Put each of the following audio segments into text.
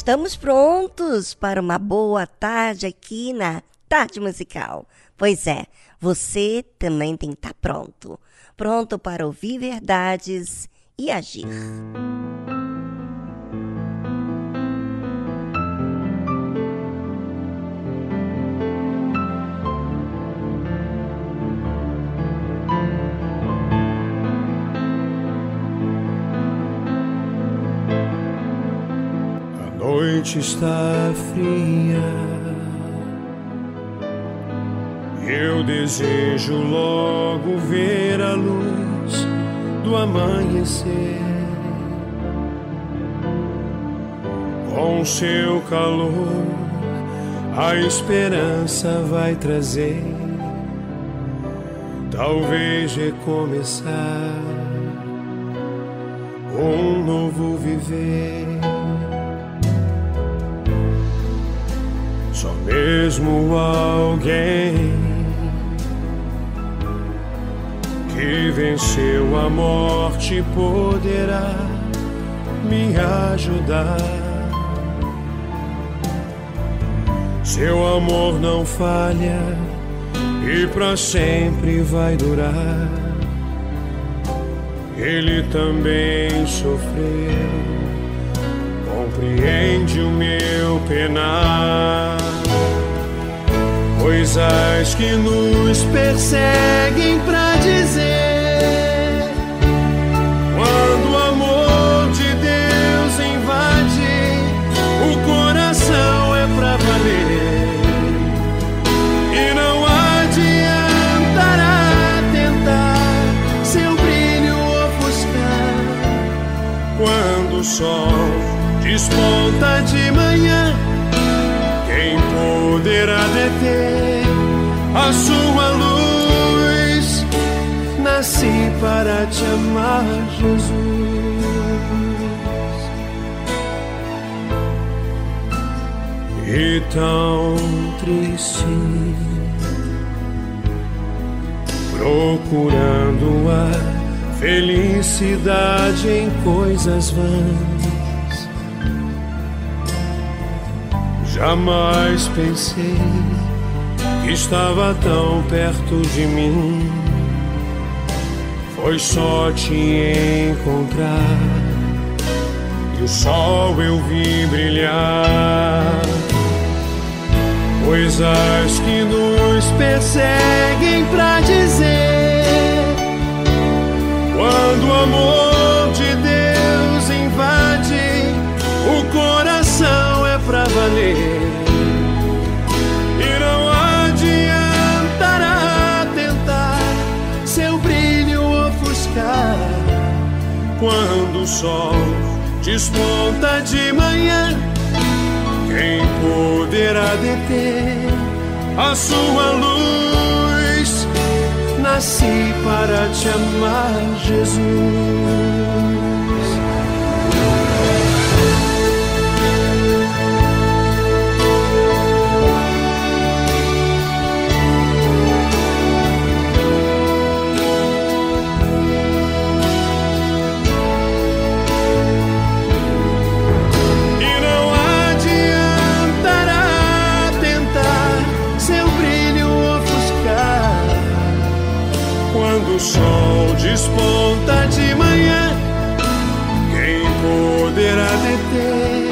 Estamos prontos para uma boa tarde aqui na Tarde Musical. Pois é, você também tem que estar pronto. Pronto para ouvir verdades e agir. Noite está fria. Eu desejo logo ver a luz do amanhecer. Com seu calor, a esperança vai trazer. Talvez recomeçar um novo viver. Mesmo alguém que venceu a morte poderá me ajudar. Seu amor não falha e para sempre vai durar. Ele também sofreu, compreende o meu penar coisas que nos perseguem pra dizer. Quando o amor de Deus invade, o coração é pra valer. E não adiantará tentar seu brilho ofuscar. Quando o sol desponta de Nasci para te amar, Jesus. E tão triste, procurando a felicidade em coisas vãs Jamais pensei que estava tão perto de mim. Foi só te encontrar e o sol eu vi brilhar. Coisas que nos perseguem pra dizer quando o amor de Deus invade o coração é pra valer. Quando o sol desponta de manhã. Quem poderá deter a sua luz? Nasci para te amar, Jesus. Sol desponta de manhã, quem poderá deter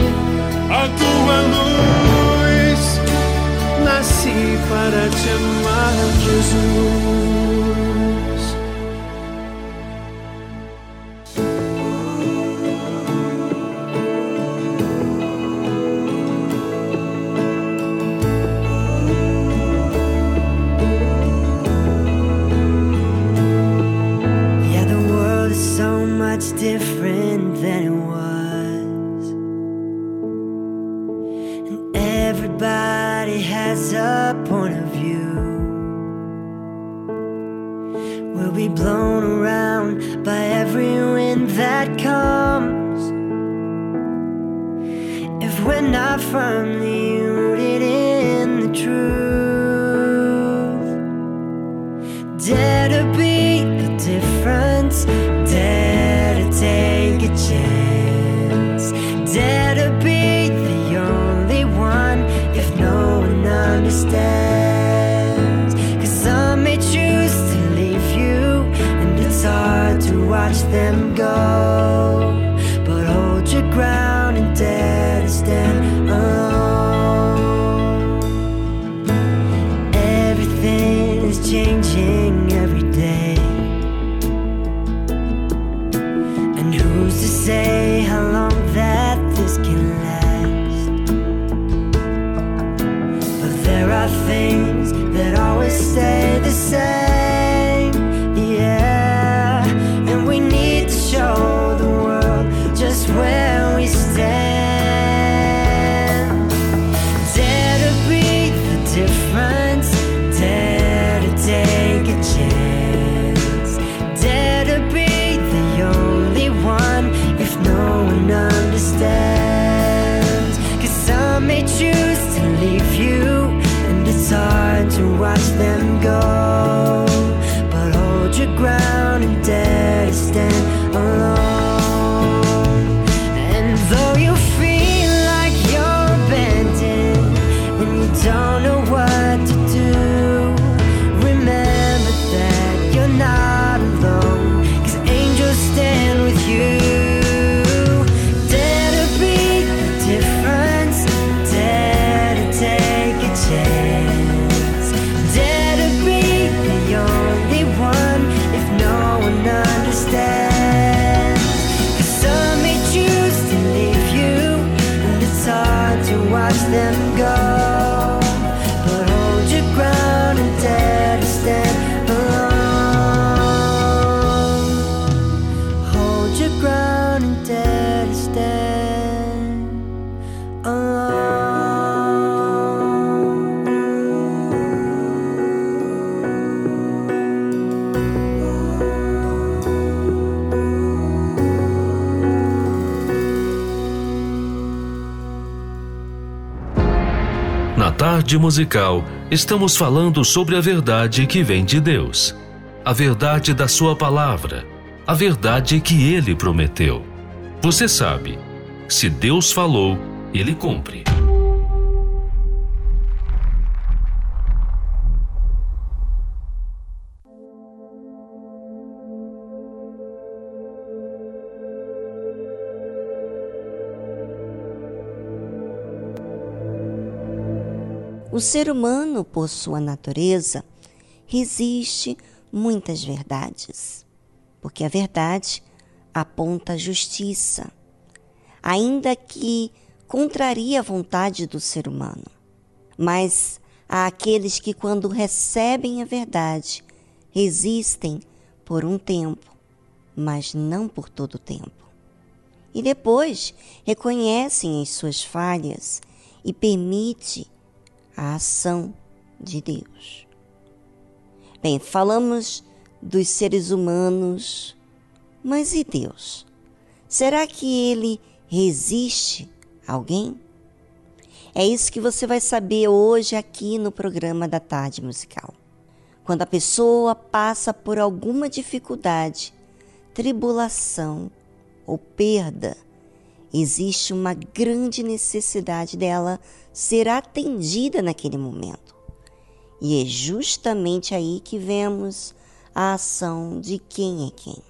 a tua luz? Nasci para te amar, Jesus. find tarde musical, estamos falando sobre a verdade que vem de Deus, a verdade da Sua palavra, a verdade que Ele prometeu. Você sabe, se Deus falou, Ele cumpre. O ser humano, por sua natureza, resiste muitas verdades, porque a verdade aponta a justiça, ainda que contraria a vontade do ser humano. Mas há aqueles que, quando recebem a verdade, resistem por um tempo, mas não por todo o tempo. E depois reconhecem as suas falhas e permite a ação de Deus. Bem, falamos dos seres humanos, mas e Deus? Será que ele resiste a alguém? É isso que você vai saber hoje aqui no programa da Tarde Musical. Quando a pessoa passa por alguma dificuldade, tribulação ou perda, existe uma grande necessidade dela ser atendida naquele momento. E é justamente aí que vemos a ação de quem é quem.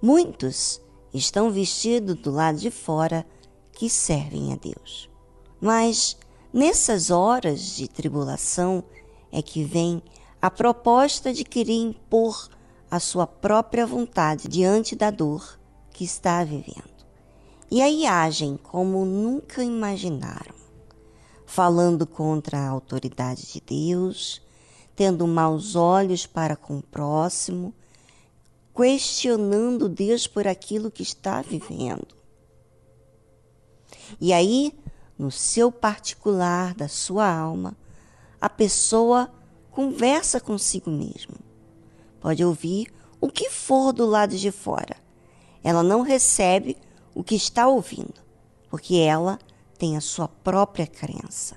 Muitos estão vestidos do lado de fora que servem a Deus. Mas nessas horas de tribulação é que vem a proposta de querer impor a sua própria vontade diante da dor que está vivendo. E aí agem como nunca imaginaram falando contra a autoridade de Deus, tendo maus olhos para com o próximo, questionando Deus por aquilo que está vivendo. E aí, no seu particular da sua alma, a pessoa conversa consigo mesmo. Pode ouvir o que for do lado de fora. Ela não recebe o que está ouvindo, porque ela tem a sua própria crença.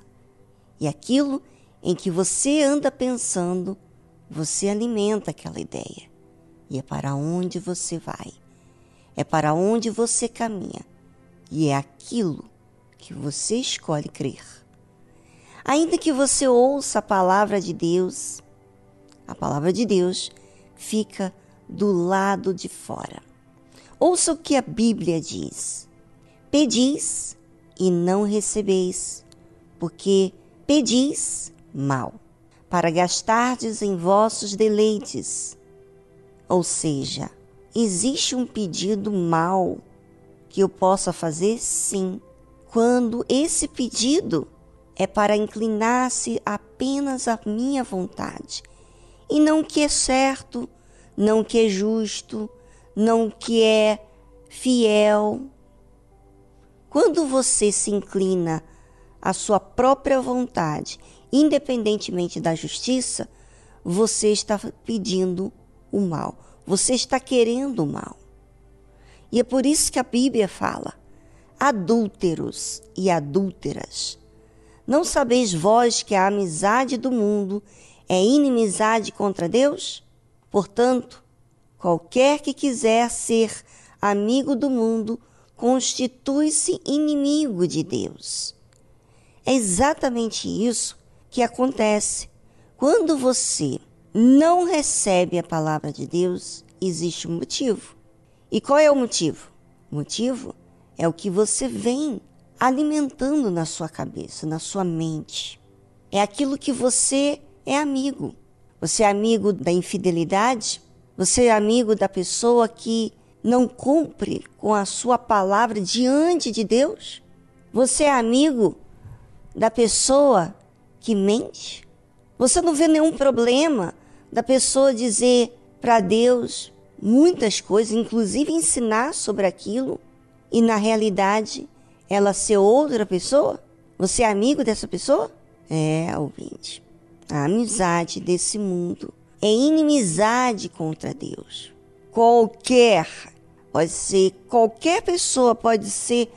E aquilo em que você anda pensando, você alimenta aquela ideia. E é para onde você vai. É para onde você caminha. E é aquilo que você escolhe crer. Ainda que você ouça a palavra de Deus, a palavra de Deus fica do lado de fora. Ouça o que a Bíblia diz: Pedis e não recebeis, porque pedis mal, para gastardes em vossos deleites. Ou seja, existe um pedido mal que eu possa fazer? Sim, quando esse pedido é para inclinar-se apenas à minha vontade, e não que é certo, não que é justo, não que é fiel, quando você se inclina à sua própria vontade, independentemente da justiça, você está pedindo o mal, você está querendo o mal. E é por isso que a Bíblia fala: adúlteros e adúlteras. Não sabeis vós que a amizade do mundo é inimizade contra Deus? Portanto, qualquer que quiser ser amigo do mundo, constitui-se inimigo de Deus. É exatamente isso que acontece. Quando você não recebe a palavra de Deus, existe um motivo. E qual é o motivo? O motivo é o que você vem alimentando na sua cabeça, na sua mente. É aquilo que você é amigo. Você é amigo da infidelidade? Você é amigo da pessoa que não cumpre com a sua palavra diante de Deus? Você é amigo da pessoa que mente? Você não vê nenhum problema da pessoa dizer para Deus muitas coisas, inclusive ensinar sobre aquilo, e na realidade ela ser outra pessoa? Você é amigo dessa pessoa? É, ouvinte. A amizade desse mundo é inimizade contra Deus. Qualquer Pode ser qualquer pessoa, pode ser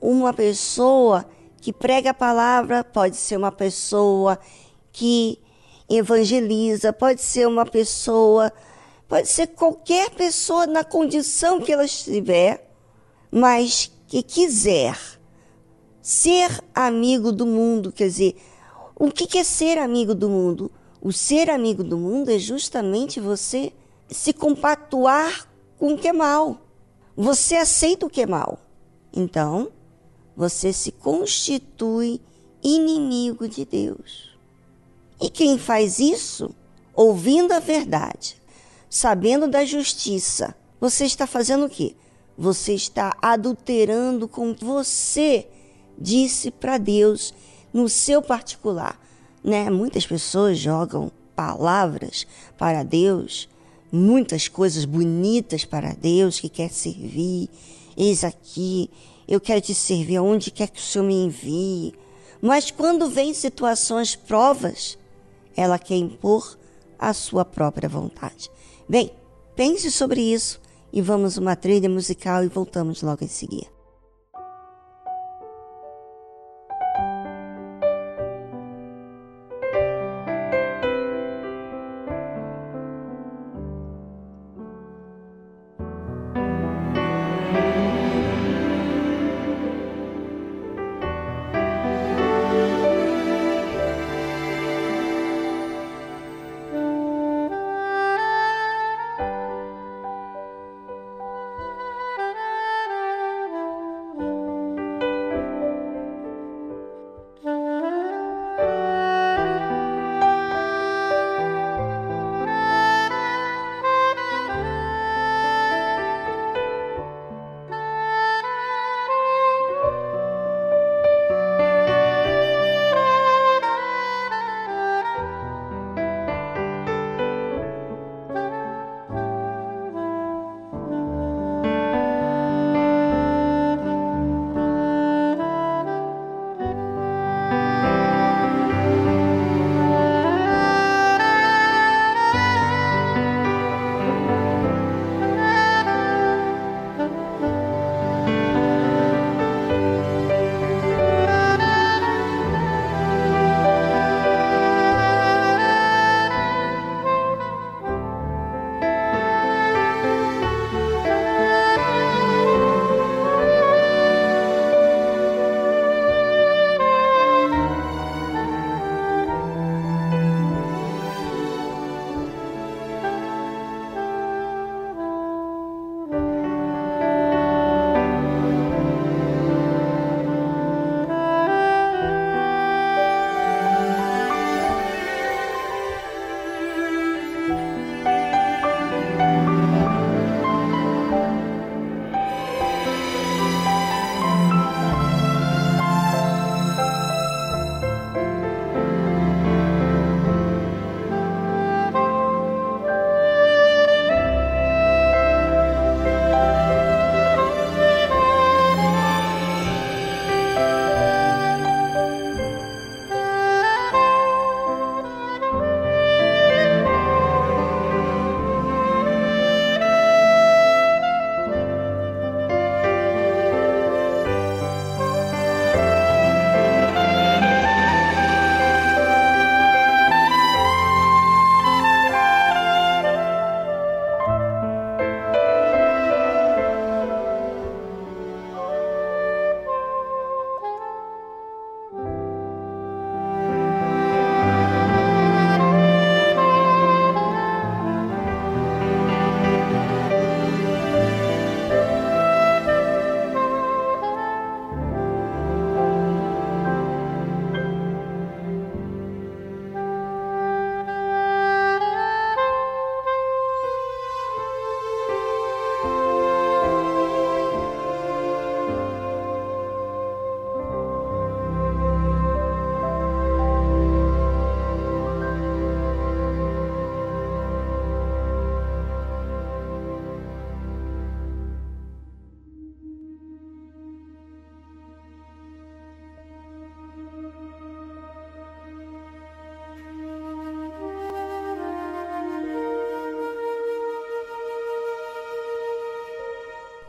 uma pessoa que prega a palavra, pode ser uma pessoa que evangeliza, pode ser uma pessoa, pode ser qualquer pessoa na condição que ela estiver, mas que quiser ser amigo do mundo, quer dizer, o que é ser amigo do mundo? O ser amigo do mundo é justamente você se compactuar com o que é mal. Você aceita o que é mal. Então, você se constitui inimigo de Deus. E quem faz isso, ouvindo a verdade, sabendo da justiça, você está fazendo o quê? Você está adulterando com você disse para Deus no seu particular, né? Muitas pessoas jogam palavras para Deus, muitas coisas bonitas para Deus que quer servir. Eis aqui, eu quero te servir aonde quer que o Senhor me envie. Mas quando vem situações, provas, ela quer impor a sua própria vontade. Bem, pense sobre isso e vamos uma trilha musical e voltamos logo em seguida.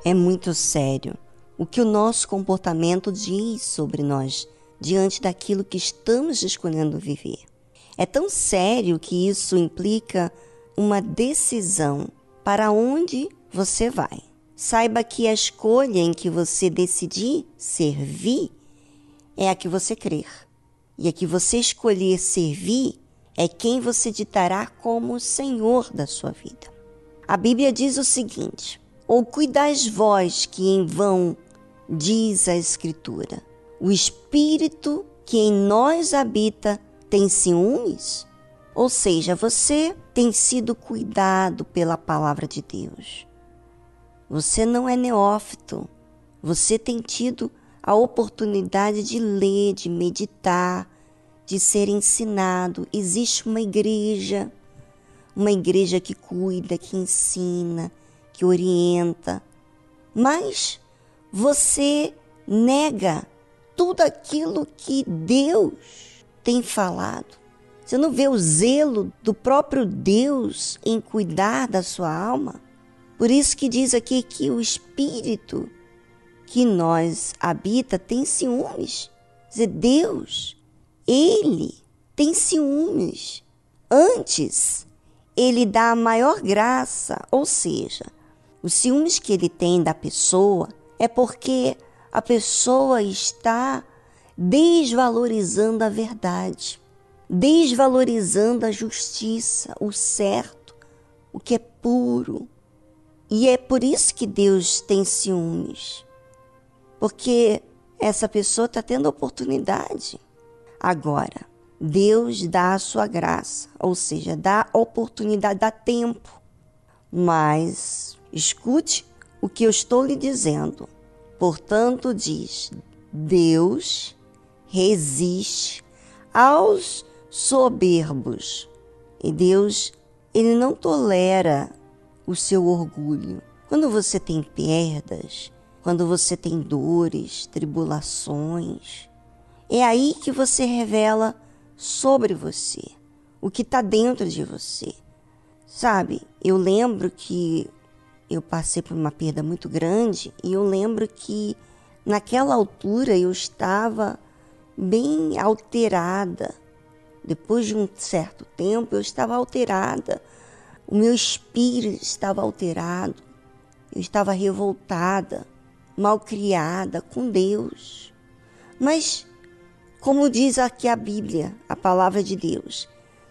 É muito sério o que o nosso comportamento diz sobre nós diante daquilo que estamos escolhendo viver. É tão sério que isso implica uma decisão para onde você vai. Saiba que a escolha em que você decidir servir é a que você crer. E a que você escolher servir é quem você ditará como Senhor da sua vida. A Bíblia diz o seguinte: ou cuidais vós que em vão, diz a Escritura, o Espírito que em nós habita tem ciúmes? Ou seja, você tem sido cuidado pela palavra de Deus. Você não é neófito. Você tem tido a oportunidade de ler, de meditar, de ser ensinado. Existe uma igreja, uma igreja que cuida, que ensina, que orienta. Mas você nega tudo aquilo que Deus tem falado. Você não vê o zelo do próprio Deus em cuidar da sua alma? Por isso que diz aqui que o Espírito que nós habita tem ciúmes. Quer dizer, Deus, Ele tem ciúmes. Antes, Ele dá a maior graça, ou seja, os ciúmes que Ele tem da pessoa é porque a pessoa está desvalorizando a verdade, desvalorizando a justiça, o certo, o que é puro. E é por isso que Deus tem ciúmes porque essa pessoa está tendo oportunidade. Agora, Deus dá a sua graça, ou seja, dá oportunidade, dá tempo. Mas escute o que eu estou lhe dizendo. Portanto, diz: Deus resiste aos soberbos. E Deus, ele não tolera o seu orgulho. Quando você tem perdas, quando você tem dores, tribulações. É aí que você revela sobre você, o que está dentro de você. Sabe, eu lembro que eu passei por uma perda muito grande e eu lembro que naquela altura eu estava bem alterada. Depois de um certo tempo eu estava alterada. O meu espírito estava alterado. Eu estava revoltada malcriada com Deus. Mas, como diz aqui a Bíblia, a palavra de Deus,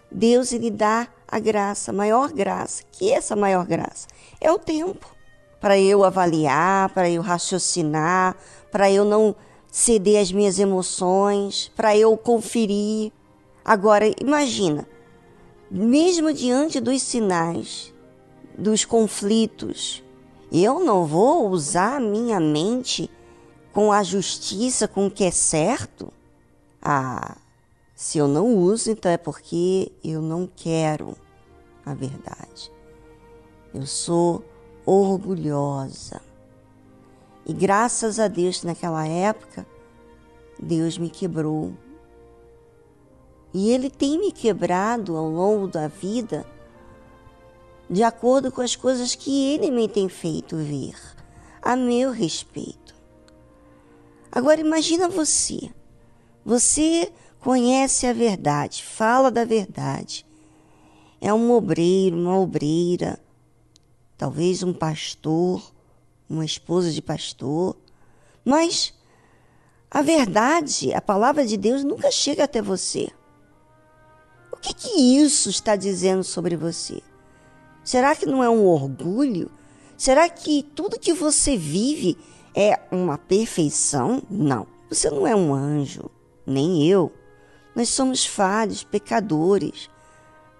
Deus ele dá a graça, a maior graça. Que é essa maior graça? É o tempo para eu avaliar, para eu raciocinar, para eu não ceder às minhas emoções, para eu conferir. Agora, imagina, mesmo diante dos sinais, dos conflitos, eu não vou usar a minha mente com a justiça, com o que é certo? Ah, se eu não uso, então é porque eu não quero a verdade. Eu sou orgulhosa. E graças a Deus, naquela época, Deus me quebrou. E Ele tem me quebrado ao longo da vida de acordo com as coisas que ele me tem feito ver a meu respeito. Agora imagina você. Você conhece a verdade, fala da verdade. É um obreiro, uma obreira, talvez um pastor, uma esposa de pastor, mas a verdade, a palavra de Deus nunca chega até você. O que que isso está dizendo sobre você? Será que não é um orgulho? Será que tudo que você vive é uma perfeição? Não. Você não é um anjo, nem eu. Nós somos falhos, pecadores.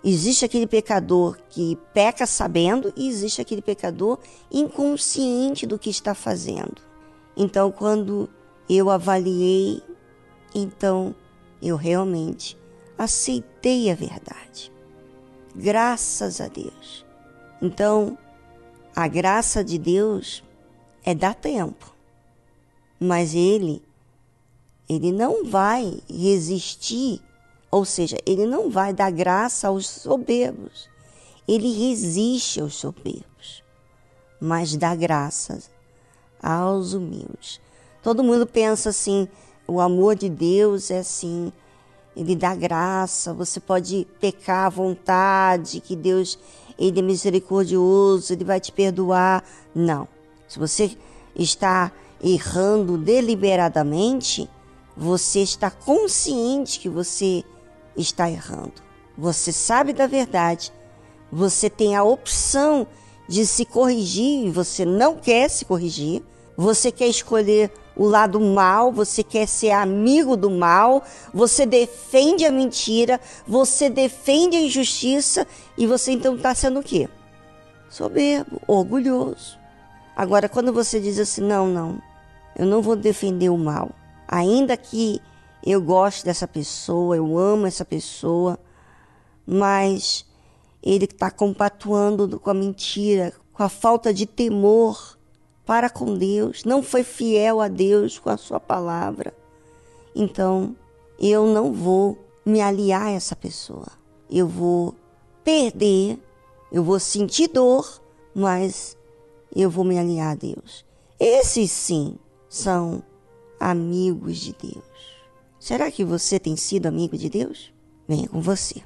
Existe aquele pecador que peca sabendo e existe aquele pecador inconsciente do que está fazendo. Então, quando eu avaliei, então eu realmente aceitei a verdade. Graças a Deus. Então, a graça de Deus é dar tempo. Mas ele ele não vai resistir, ou seja, ele não vai dar graça aos soberbos. Ele resiste aos soberbos, mas dá graça aos humildes. Todo mundo pensa assim, o amor de Deus é assim, ele dá graça, você pode pecar à vontade, que Deus ele é misericordioso, ele vai te perdoar. Não. Se você está errando deliberadamente, você está consciente que você está errando. Você sabe da verdade. Você tem a opção de se corrigir e você não quer se corrigir. Você quer escolher o lado mal, você quer ser amigo do mal, você defende a mentira, você defende a injustiça e você então está sendo o quê? Soberbo, orgulhoso. Agora, quando você diz assim, não, não, eu não vou defender o mal, ainda que eu goste dessa pessoa, eu amo essa pessoa, mas ele está compatuando com a mentira, com a falta de temor para com Deus, não foi fiel a Deus com a sua palavra. Então, eu não vou me aliar a essa pessoa. Eu vou perder, eu vou sentir dor, mas eu vou me aliar a Deus. Esses sim são amigos de Deus. Será que você tem sido amigo de Deus? Venha com você.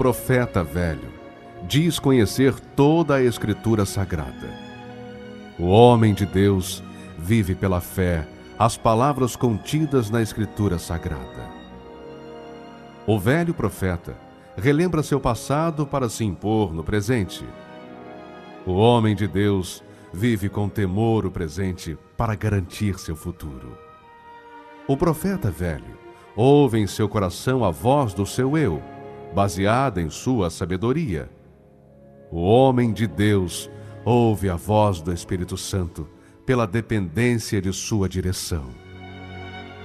Profeta velho diz conhecer toda a Escritura Sagrada. O homem de Deus vive pela fé as palavras contidas na Escritura Sagrada. O velho profeta relembra seu passado para se impor no presente. O homem de Deus vive com temor o presente para garantir seu futuro. O profeta velho ouve em seu coração a voz do seu eu baseada em sua sabedoria. O homem de Deus ouve a voz do Espírito Santo pela dependência de sua direção.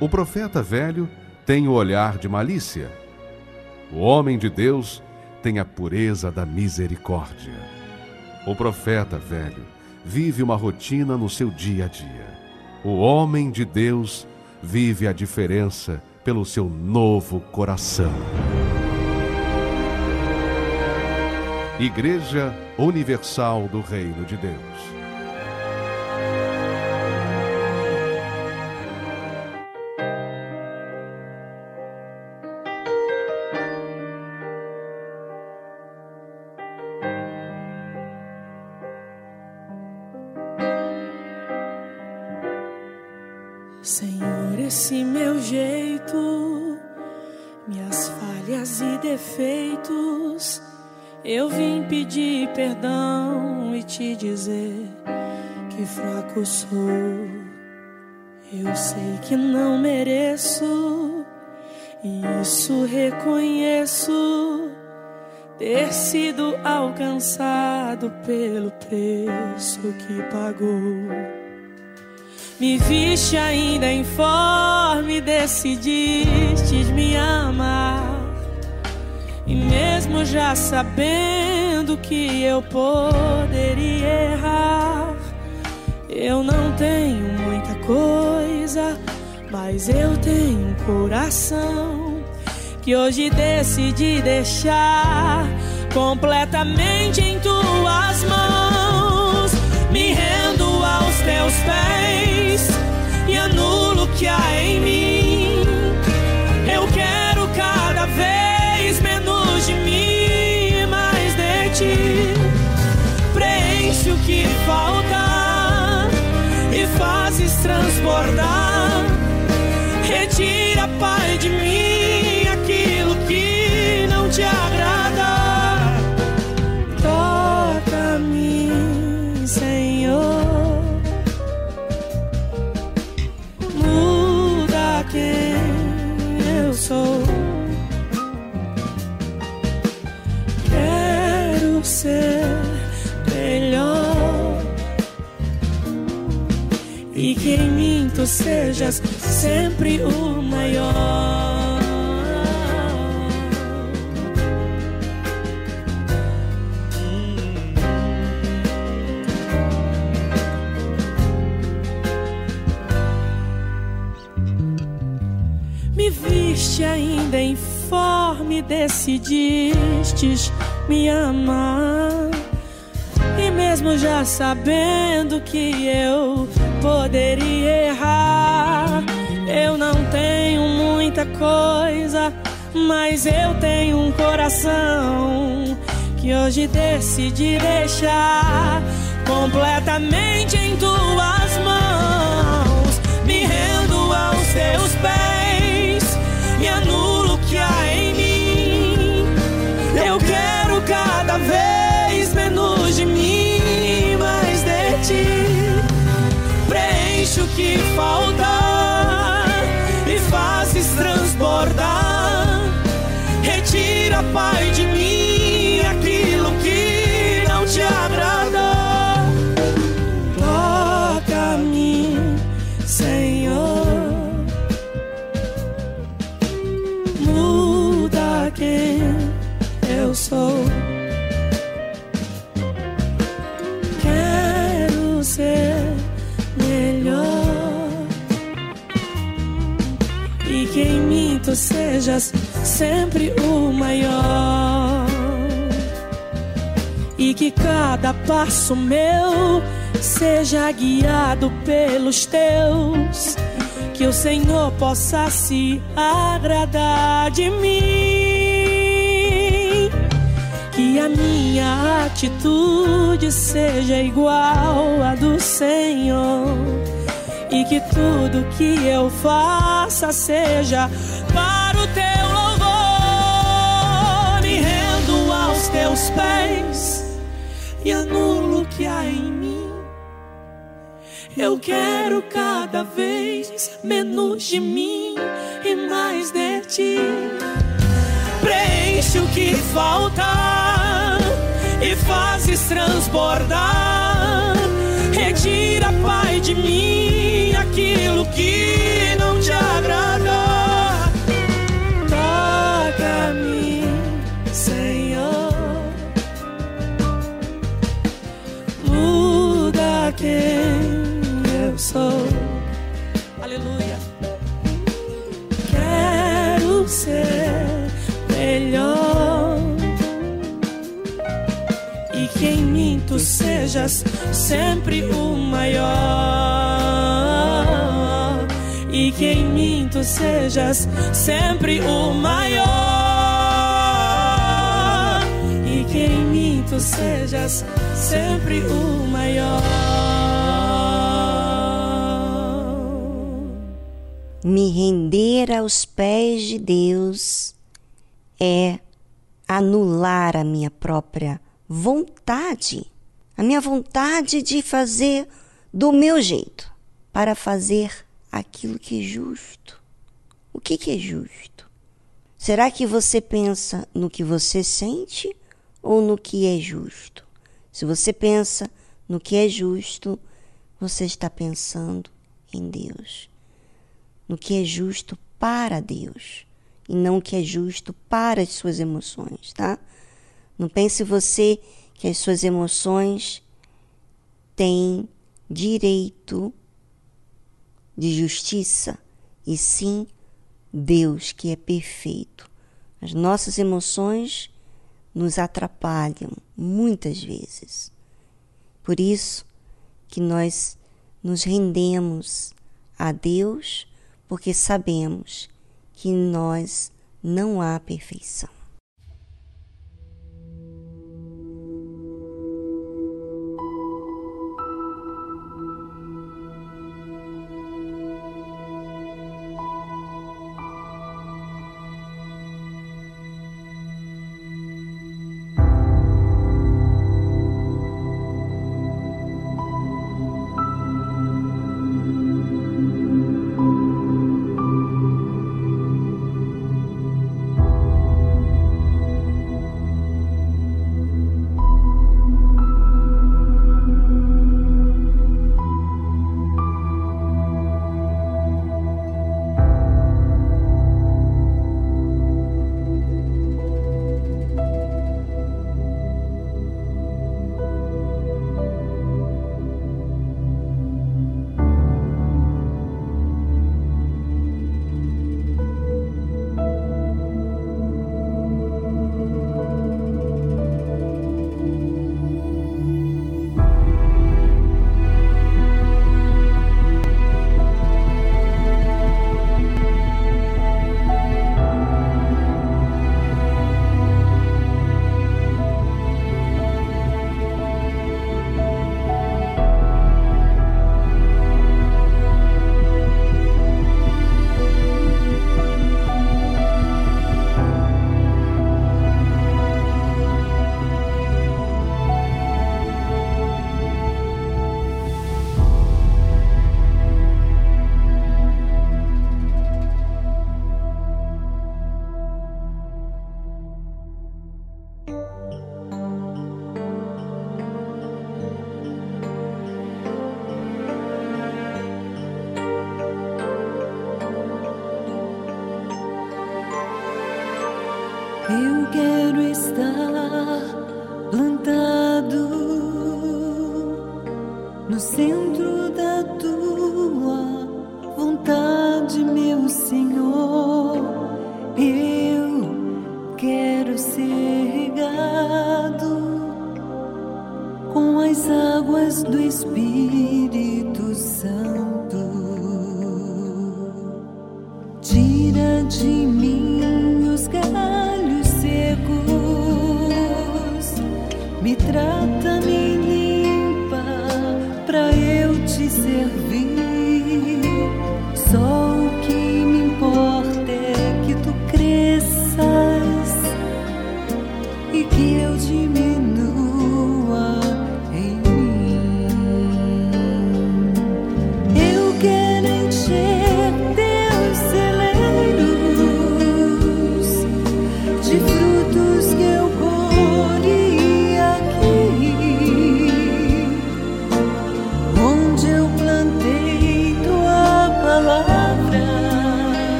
O profeta velho tem o olhar de malícia. O homem de Deus tem a pureza da misericórdia. O profeta velho vive uma rotina no seu dia a dia. O homem de Deus vive a diferença pelo seu novo coração. Igreja Universal do Reino de Deus. Senhor, esse meu jeito, minhas falhas e defeitos Eu vim pedir perdão e te dizer que fraco sou. Eu sei que não mereço, e isso reconheço. Ter sido alcançado pelo preço que pagou. Me viste ainda informe, decidiste me amar. E mesmo já sabendo que eu poderia errar, eu não tenho muita coisa, mas eu tenho um coração que hoje decidi deixar completamente em tuas mãos. Me rendo aos teus pés e anulo o que há em mim. O que falta e fazes transbordar. Retira, Pai, de mim aquilo que não te agrada. Toca-me, Senhor. Muda quem eu sou. Quero ser melhor e que em mim tu sejas sempre o maior. Me viste ainda informe, decidistes me amar. Mesmo já sabendo que eu poderia errar, eu não tenho muita coisa, mas eu tenho um coração que hoje decidi deixar completamente em tuas que falta sempre o maior. E que cada passo meu seja guiado pelos teus. Que o Senhor possa se agradar de mim. Que a minha atitude seja igual à do Senhor. E que tudo que eu faça seja teus pés e anulo o que há em mim. Eu quero cada vez menos de mim e mais de ti. Preenche o que falta e fazes transbordar. Retira, Pai, de mim aquilo que sou. Aleluia. Quero ser melhor e que em mim tu sejas sempre o maior e que em mim tu sejas sempre o maior e que em mim tu sejas sempre o maior. Me render aos pés de Deus é anular a minha própria vontade, a minha vontade de fazer do meu jeito, para fazer aquilo que é justo. O que, que é justo? Será que você pensa no que você sente ou no que é justo? Se você pensa no que é justo, você está pensando em Deus, no que é justo para Deus e não o que é justo para as suas emoções, tá? Não pense você que as suas emoções têm direito de justiça, e sim Deus que é perfeito. As nossas emoções nos atrapalham muitas vezes. Por isso que nós nos rendemos a Deus, porque sabemos que em nós não há perfeição.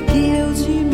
叫住我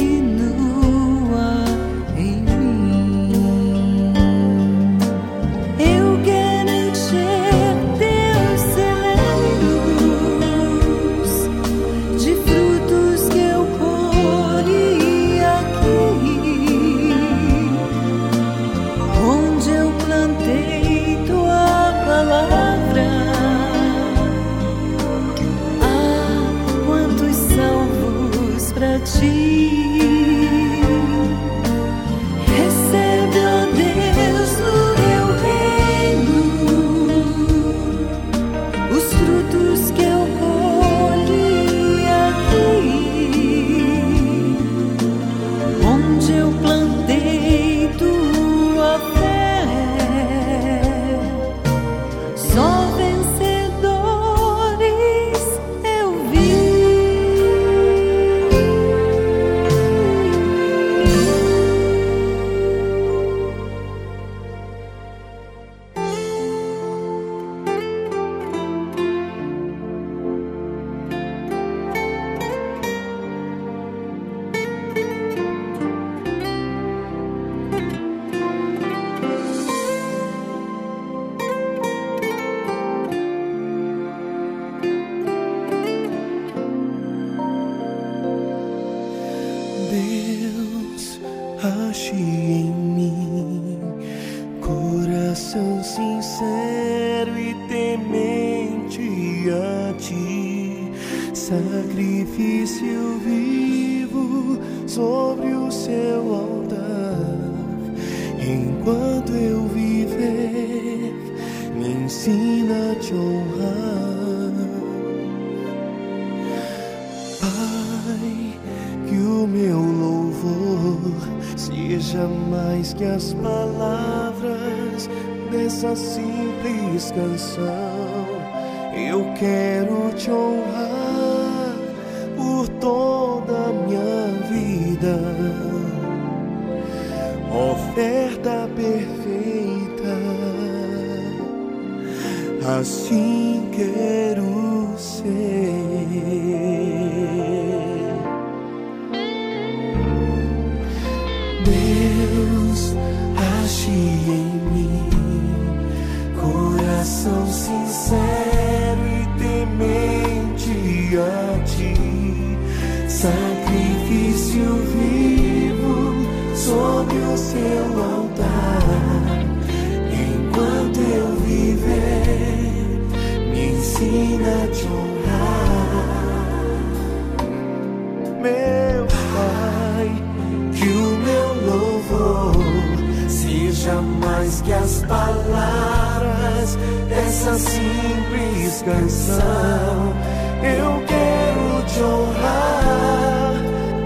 simples canção. Eu quero te honrar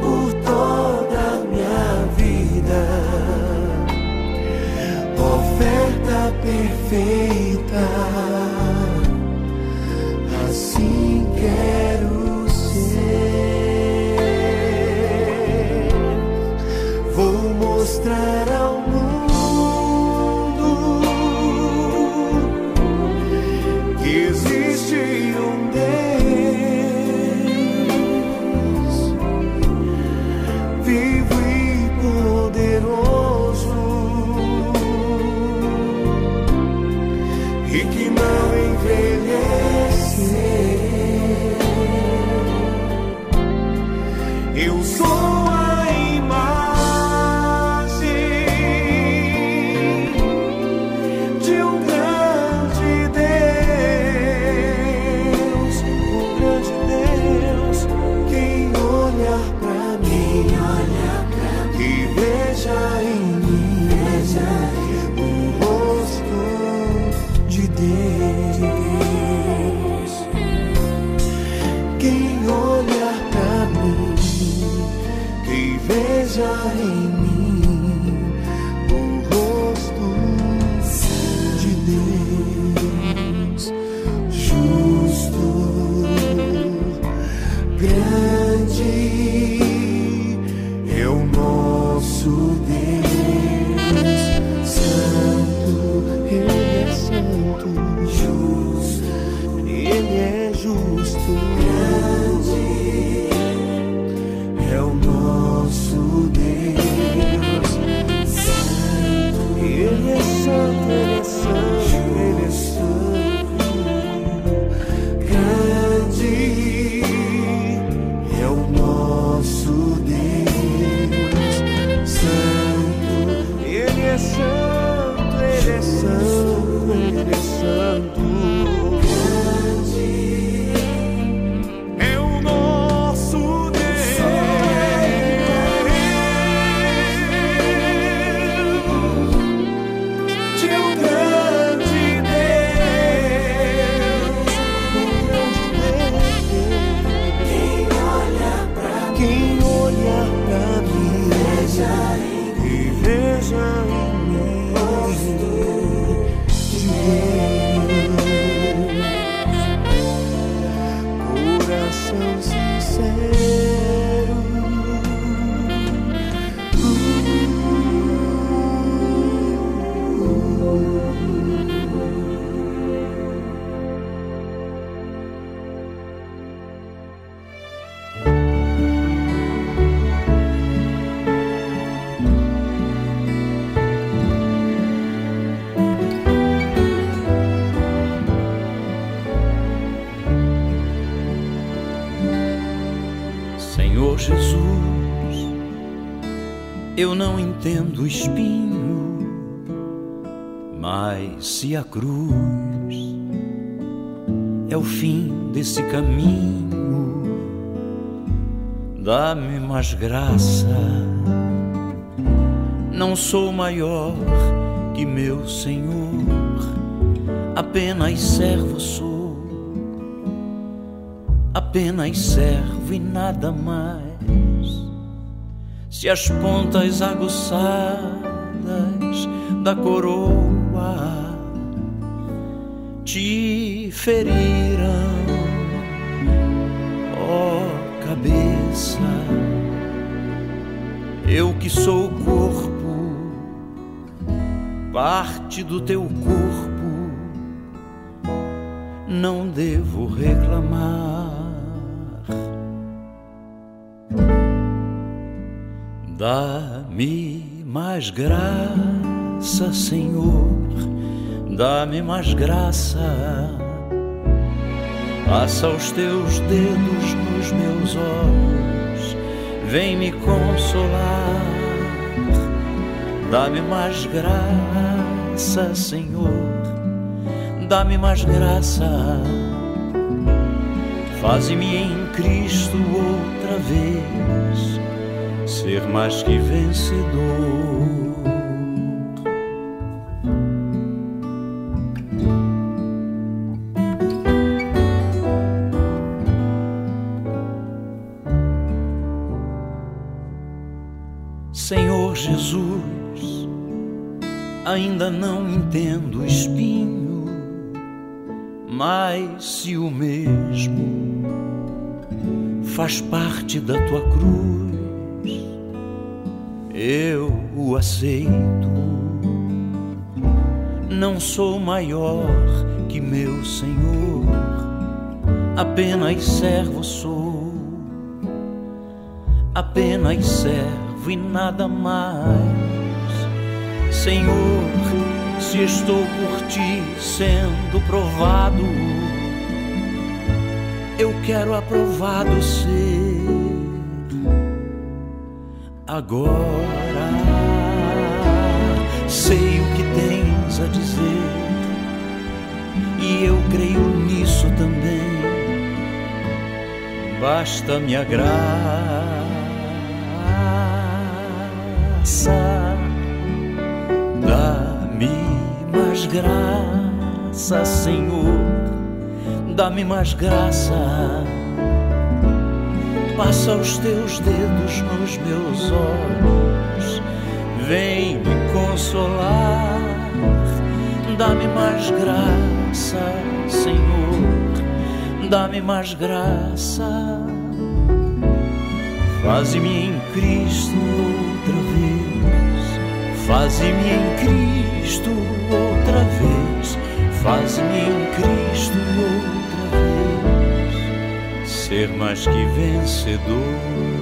por toda a minha vida. Oferta perfeita. Assim quero ser. Vou mostrar. Eu não entendo o espinho, mas se a cruz é o fim desse caminho, dá-me mais graça. Não sou maior que meu Senhor, apenas servo sou apenas servo e nada mais. Se as pontas aguçadas da coroa te feriram, ó cabeça, eu que sou o corpo, parte do teu corpo não devo reclamar. Dá-me mais graça, Senhor, dá-me mais graça. Passa os teus dedos nos meus olhos, vem me consolar. Dá-me mais graça, Senhor dá-me mais graça. Faze-me em Cristo outra vez ser mais que vencedor. Senhor Jesus, ainda não entendo o espinho mas se o mesmo faz parte da tua cruz, aceito. Não sou maior que meu Senhor, apenas servo sou, apenas servo e nada mais. Senhor, se estou por ti sendo provado, eu quero aprovado ser agora. Sei o que tens a dizer, e eu creio nisso também. Basta me graça Dá-me mais graça, Senhor. Dá-me mais graça. Passa os teus dedos nos meus olhos. Vem me consolar. Dá-me mais graça, Senhor, dá-me mais graça. Faze-me em Cristo outra vez, faze-me em Cristo outra vez, faze-me em Cristo outra vez, ser mais que vencedor.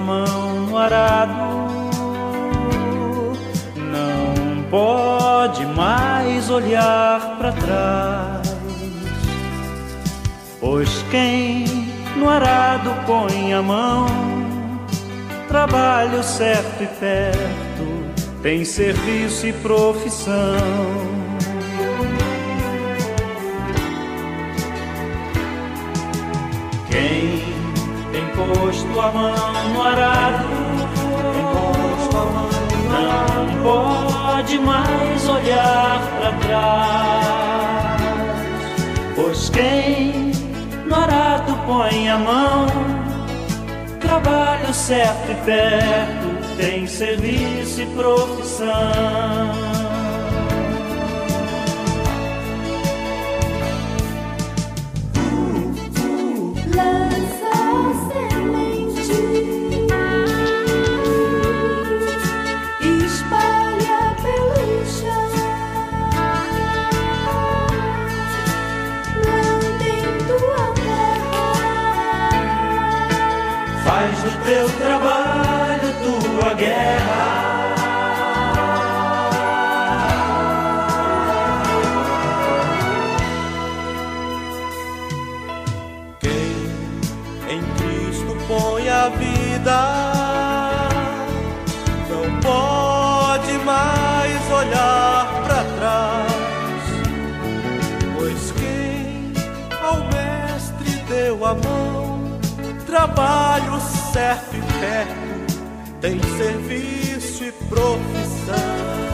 Mão no arado não pode mais olhar para trás, pois quem no arado põe a mão, trabalho certo e perto, tem serviço e profissão. pode mais olhar para trás. Pois quem no arado põe a mão, trabalho certo e perto, tem serviço e profissão. guerra. Quem em Cristo põe a vida não pode mais olhar para trás. pois quem ao mestre deu A mão, trabalho certo e perto tem serviço e profissão.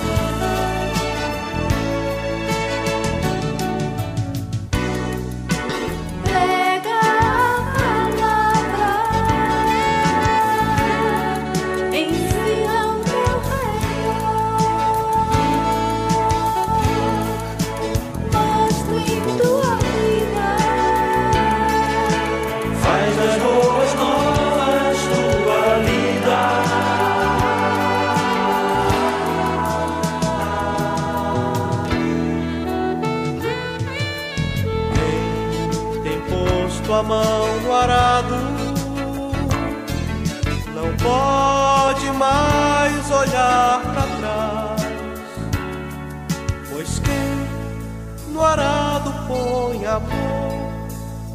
amor,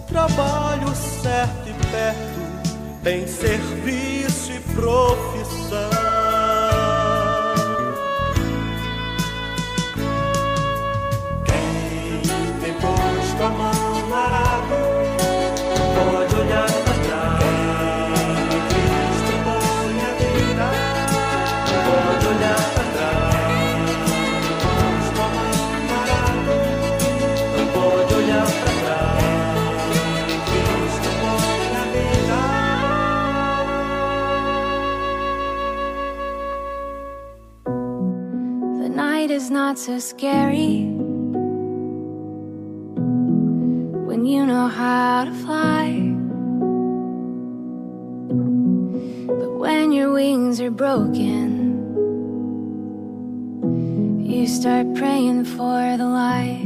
trabalho certo e perto, tem serviço e profissão. not so scary when you know how to fly. But when your wings are broken, you start praying for the light.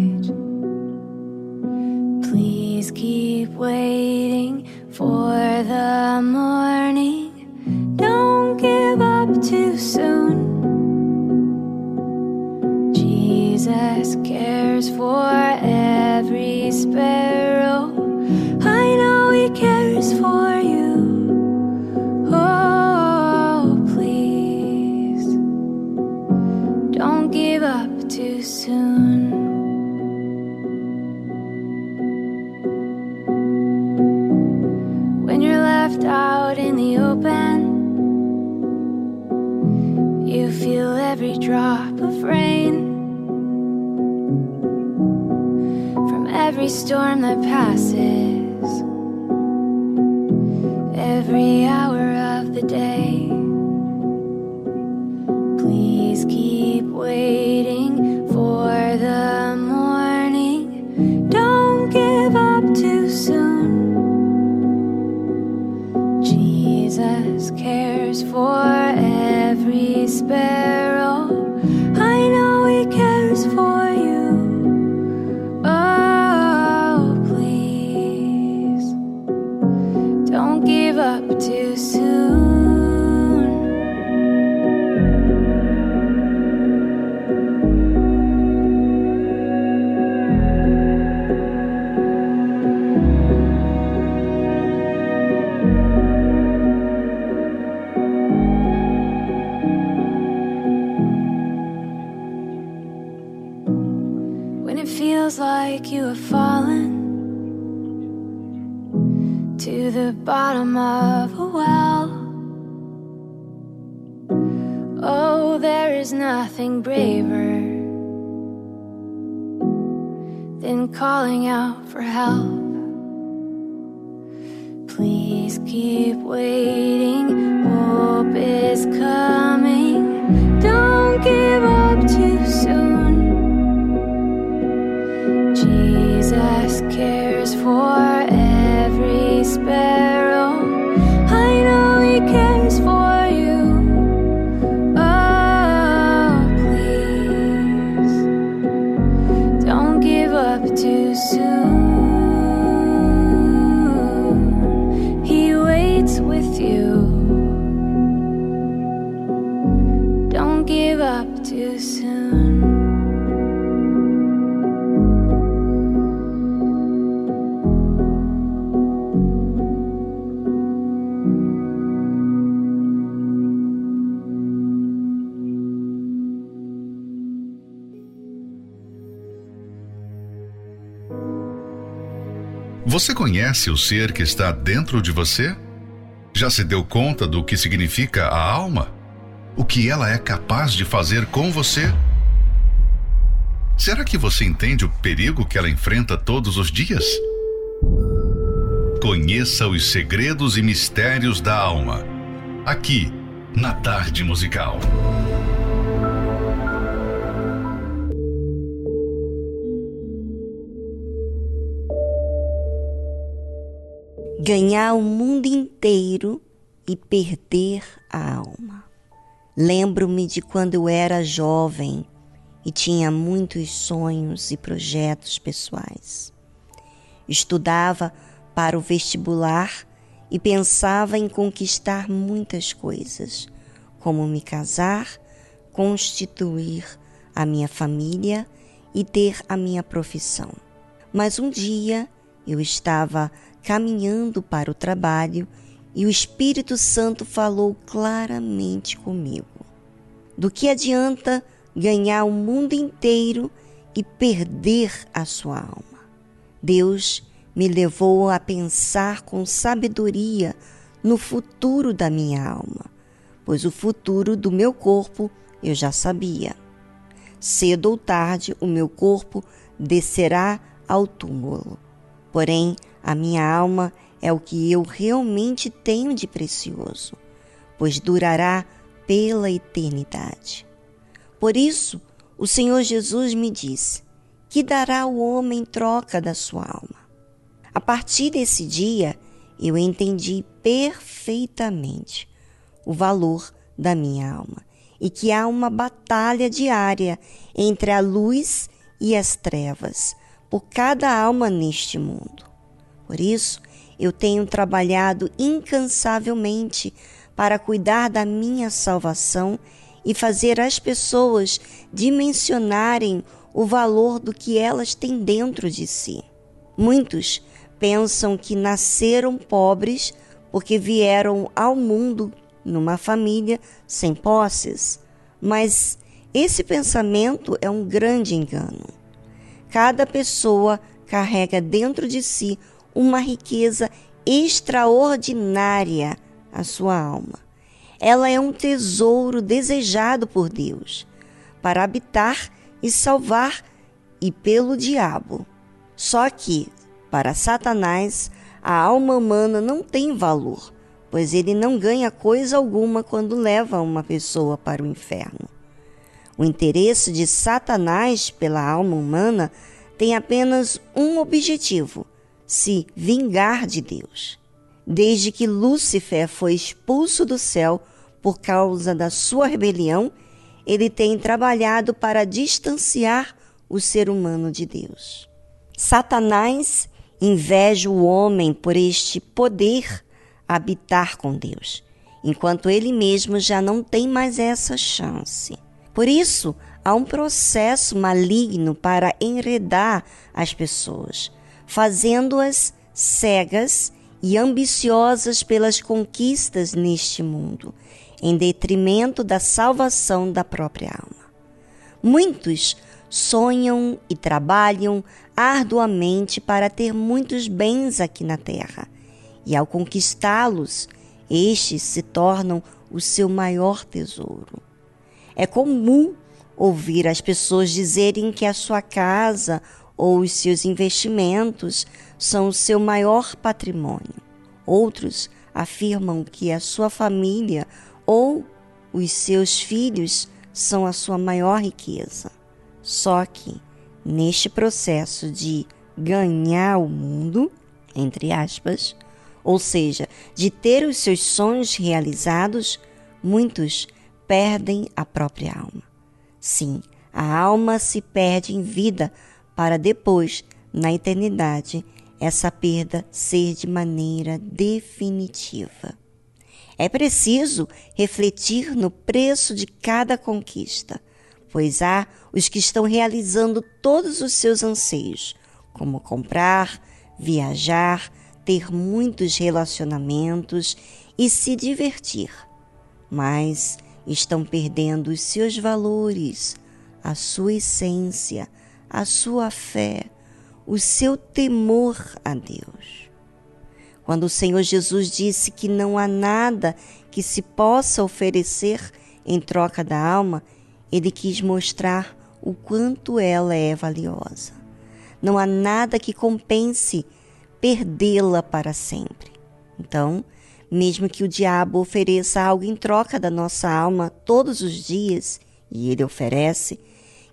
Você conhece o ser que está dentro de você? Já se deu conta do que significa a alma? O que ela é capaz de fazer com você? Será que você entende o perigo que ela enfrenta todos os dias? Conheça os segredos e mistérios da alma. Aqui, na Tarde Musical. Ganhar o mundo inteiro e perder a alma. Lembro-me de quando eu era jovem e tinha muitos sonhos e projetos pessoais. Estudava para o vestibular e pensava em conquistar muitas coisas, como me casar, constituir a minha família e ter a minha profissão. Mas um dia eu estava caminhando para o trabalho e o Espírito Santo falou claramente comigo. Do que adianta ganhar o mundo inteiro e perder a sua alma? Deus me levou a pensar com sabedoria no futuro da minha alma, pois o futuro do meu corpo eu já sabia. Cedo ou tarde o meu corpo descerá ao túmulo. Porém, a minha alma é o que eu realmente tenho de precioso, pois durará pela eternidade. Por isso, o Senhor Jesus me disse: Que dará o homem em troca da sua alma? A partir desse dia, eu entendi perfeitamente o valor da minha alma e que há uma batalha diária entre a luz e as trevas por cada alma neste mundo. Por isso, eu tenho trabalhado incansavelmente para cuidar da minha salvação e fazer as pessoas dimensionarem o valor do que elas têm dentro de si. Muitos pensam que nasceram pobres porque vieram ao mundo numa família sem posses, mas esse pensamento é um grande engano. Cada pessoa carrega dentro de si uma riqueza extraordinária, a sua alma. Ela é um tesouro desejado por Deus para habitar e salvar e pelo diabo. Só que, para Satanás, a alma humana não tem valor, pois ele não ganha coisa alguma quando leva uma pessoa para o inferno. O interesse de Satanás pela alma humana tem apenas um objetivo: se vingar de Deus. Desde que Lúcifer foi expulso do céu por causa da sua rebelião, ele tem trabalhado para distanciar o ser humano de Deus. Satanás inveja o homem por este poder habitar com Deus, enquanto ele mesmo já não tem mais essa chance. Por isso, há um processo maligno para enredar as pessoas, fazendo-as cegas e ambiciosas pelas conquistas neste mundo, em detrimento da salvação da própria alma. Muitos sonham e trabalham arduamente para ter muitos bens aqui na terra e ao conquistá-los, estes se tornam o seu maior tesouro. É comum ouvir as pessoas dizerem que a sua casa ou os seus investimentos são o seu maior patrimônio. Outros afirmam que a sua família ou os seus filhos são a sua maior riqueza. Só que, neste processo de ganhar o mundo, entre aspas, ou seja, de ter os seus sonhos realizados, muitos perdem a própria alma. Sim, a alma se perde em vida para depois, na eternidade, essa perda ser de maneira definitiva. É preciso refletir no preço de cada conquista, pois há os que estão realizando todos os seus anseios, como comprar, viajar, ter muitos relacionamentos e se divertir, mas estão perdendo os seus valores, a sua essência, a sua fé, o seu temor a Deus. Quando o Senhor Jesus disse que não há nada que se possa oferecer em troca da alma, ele quis mostrar o quanto ela é valiosa. Não há nada que compense perdê-la para sempre. Então, mesmo que o diabo ofereça algo em troca da nossa alma todos os dias, e ele oferece,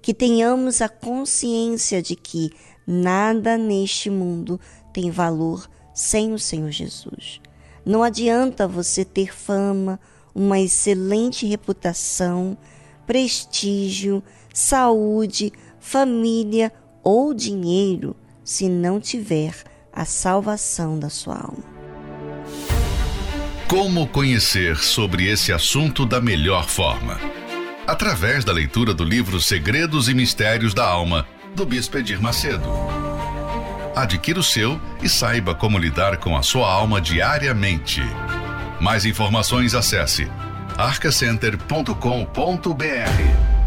que tenhamos a consciência de que nada neste mundo tem valor sem o Senhor Jesus. Não adianta você ter fama, uma excelente reputação, prestígio, saúde, família ou dinheiro se não tiver a salvação da sua alma. Como conhecer sobre esse assunto da melhor forma? Através da leitura do livro Segredos e Mistérios da Alma, do Bispo Edir Macedo. Adquira o seu e saiba como lidar com a sua alma diariamente. Mais informações acesse arcacenter.com.br.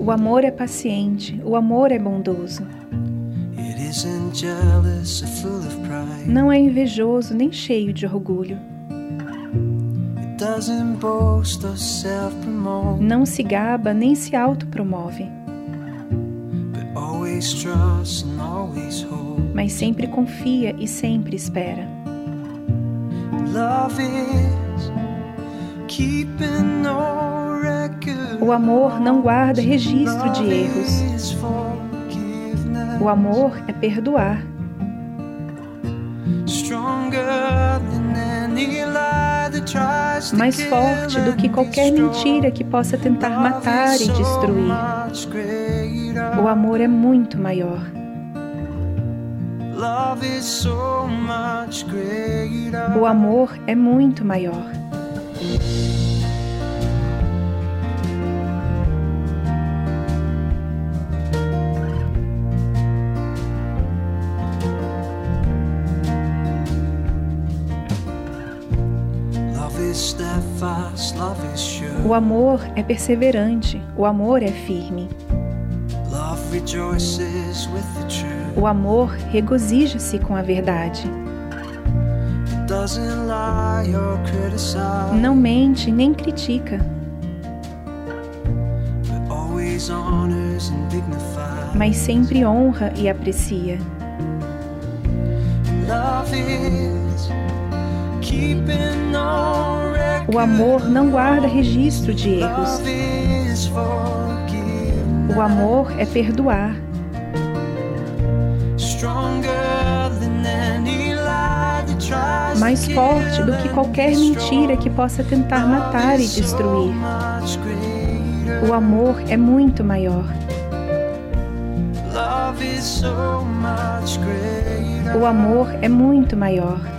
O amor é paciente, o amor é bondoso. Não é invejoso nem cheio de orgulho. Não se gaba nem se autopromove, mas sempre confia e sempre espera. Love is keeping. O amor não guarda registro de erros. O amor é perdoar, mais forte do que qualquer mentira que possa tentar matar e destruir. O amor é muito maior. O amor é muito maior. O amor é perseverante, o amor é firme. O amor regozija-se com a verdade. Não mente nem critica, mas sempre honra e aprecia. Love is keeping. O amor não guarda registro de erros. O amor é perdoar, mais forte do que qualquer mentira que possa tentar matar e destruir. O amor é muito maior. O amor é muito maior.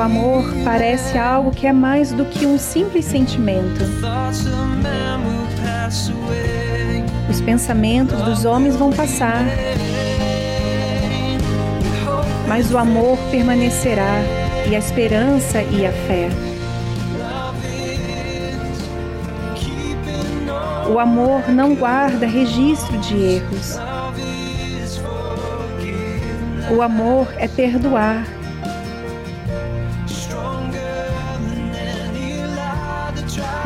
O amor parece algo que é mais do que um simples sentimento. Os pensamentos dos homens vão passar, mas o amor permanecerá, e a esperança e a fé. O amor não guarda registro de erros. O amor é perdoar,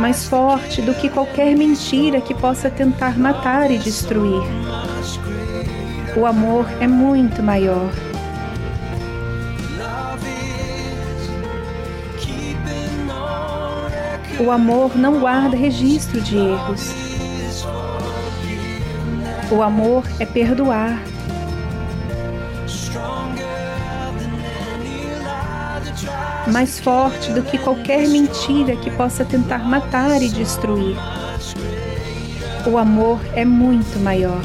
mais forte do que qualquer mentira que possa tentar matar e destruir. O amor é muito maior. O amor não guarda registro de erros. O amor é perdoar, mais forte do que qualquer mentira que possa tentar matar e destruir. O amor é muito maior.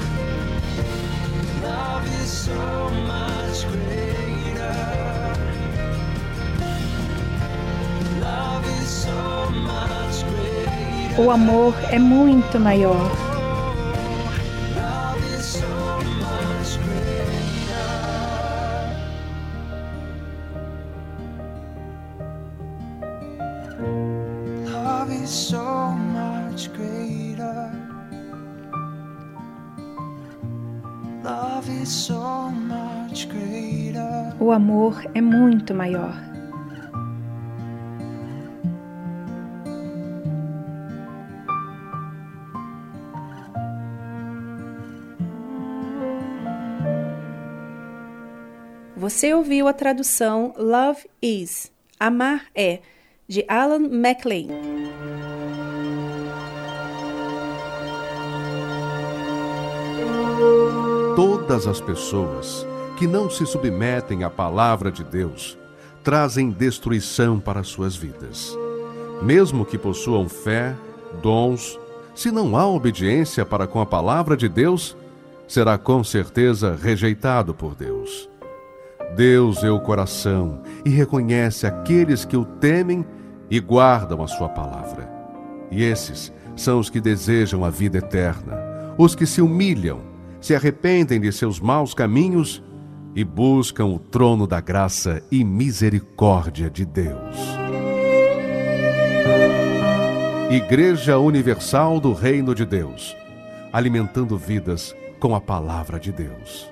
O amor é muito maior. É muito maior. Você ouviu a tradução Love Is, Amar é, de Alan MacLean. Todas as pessoas que não se submetem à palavra de Deus trazem destruição para suas vidas. Mesmo que possuam fé, dons, se não há obediência para com a palavra de Deus, será com certeza rejeitado por Deus. Deus vê o coração e reconhece aqueles que o temem e guardam a sua palavra. E esses são os que desejam a vida eterna, os que se humilham, se arrependem de seus maus caminhos e buscam o trono da graça e misericórdia de Deus. Igreja Universal do Reino de Deus, alimentando vidas com a palavra de Deus.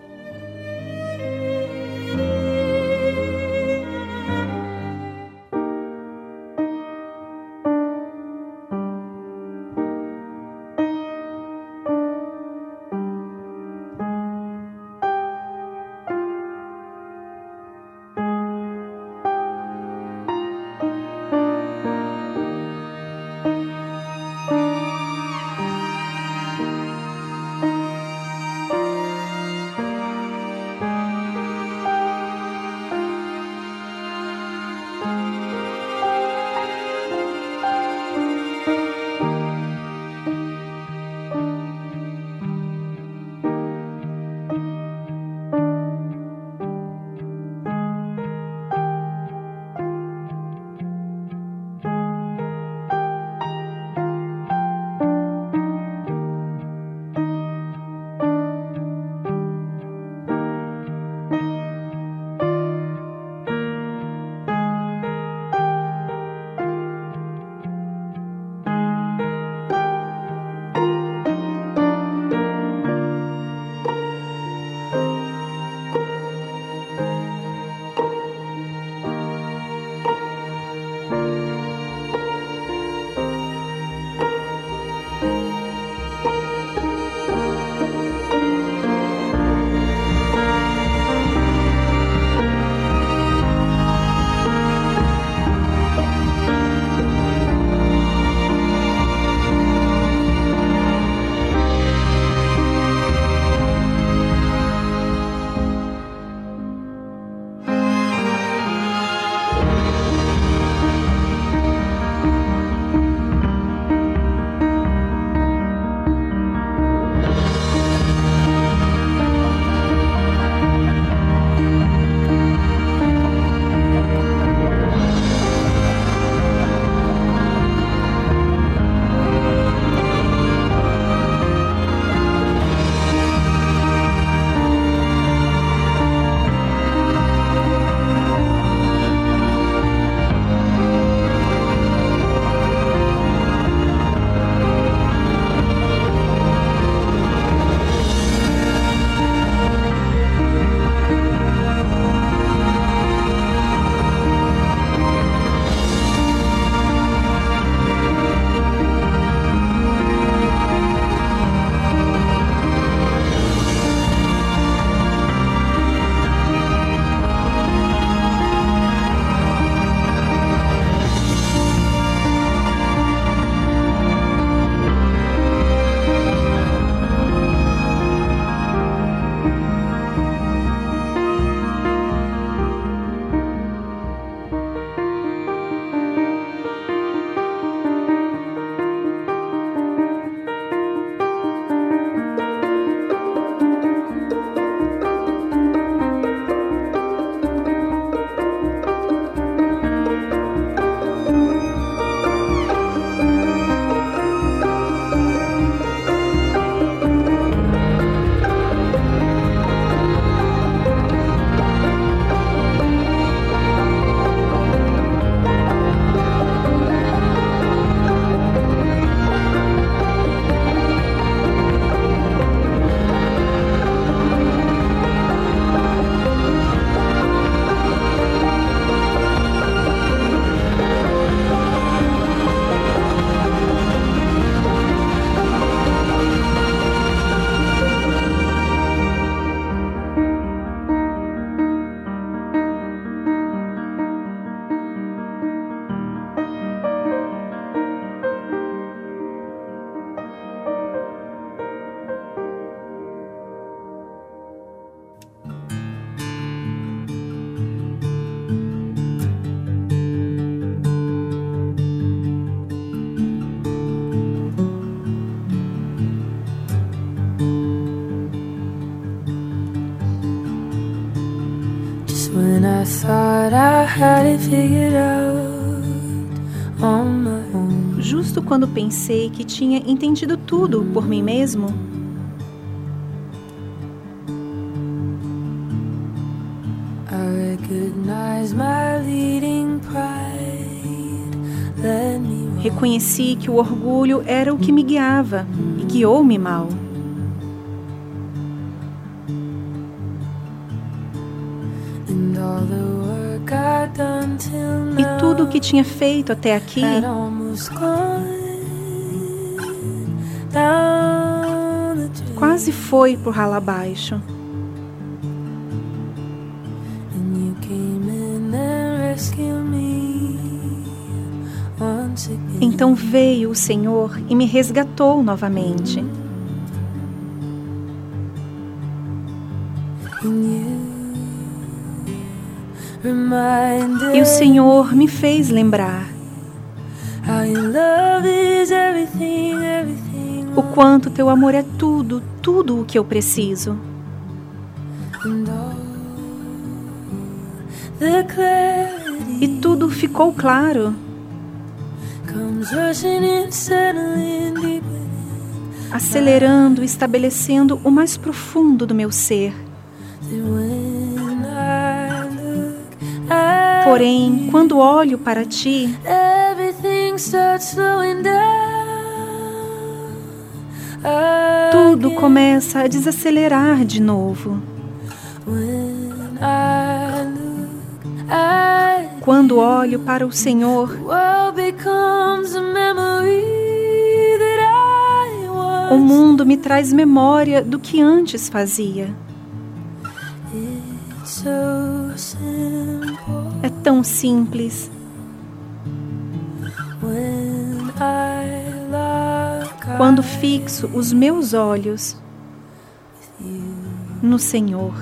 Justo quando pensei que tinha entendido tudo por mim mesmo? Reconheci que o orgulho era o que me guiava e guiou-me mal. E tudo o que tinha feito até aqui quase foi por ralo abaixo. Então veio o Senhor e me resgatou novamente. E o Senhor me fez lembrar o quanto teu amor é tudo, tudo o que eu preciso. E tudo ficou claro. acelerando estabelecendo o mais profundo do meu ser. Porém, quando olho para ti, tudo começa a desacelerar de novo. Quando olho para o Senhor, o mundo me traz memória do que antes fazia. É tão simples. Quando fixo os meus olhos no Senhor.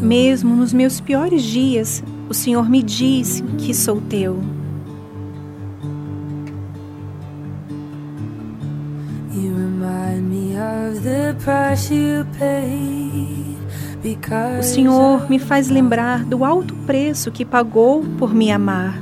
Mesmo nos meus piores dias, o Senhor me diz que sou teu. O because Senhor me faz lembrar do alto preço que pagou por me amar.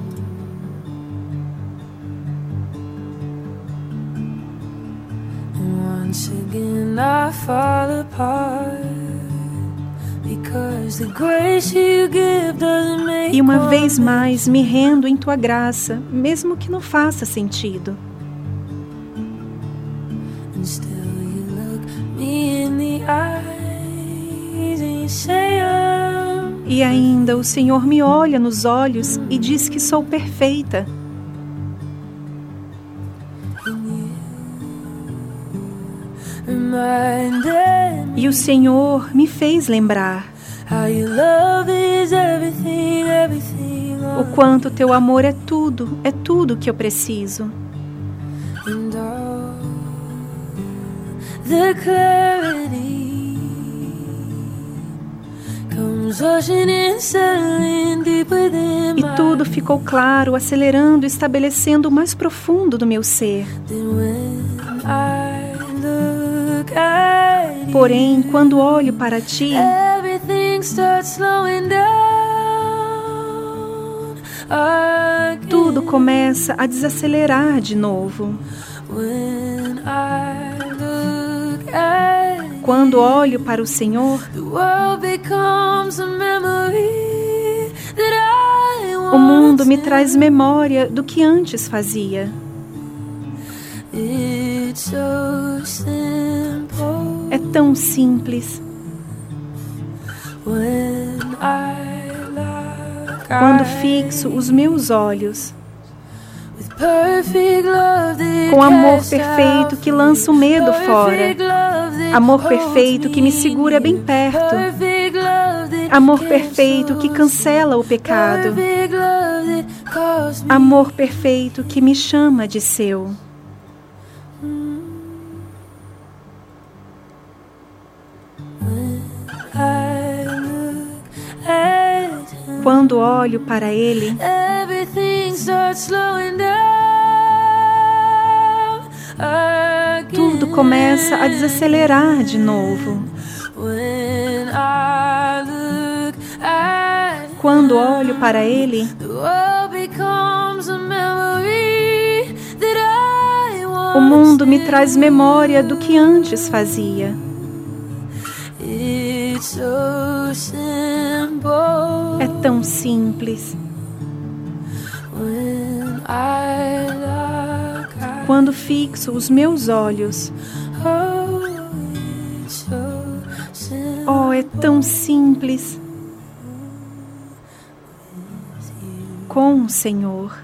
E uma vez mais me rendo em tua graça, mesmo que não faça sentido. E ainda o Senhor me olha nos olhos e diz que sou perfeita. E o Senhor me fez lembrar o quanto teu amor é tudo, é tudo que eu preciso. the clarity E tudo ficou claro, acelerando estabelecendo o mais profundo do meu ser. Porém, quando olho para ti, tudo começa a desacelerar de novo. Quando olho para o Senhor, o mundo me traz memória do que antes fazia. É tão simples. Quando fixo os meus olhos com amor perfeito que lança o medo fora, amor perfeito que me segura bem perto, amor perfeito que cancela o pecado, amor perfeito que me chama de seu. Quando olho para Ele, Tudo começa a desacelerar de novo. Quando olho para ele, o mundo me traz memória do que antes fazia. É tão simples. Quando fixo os meus olhos, oh, é tão simples. Com o Senhor.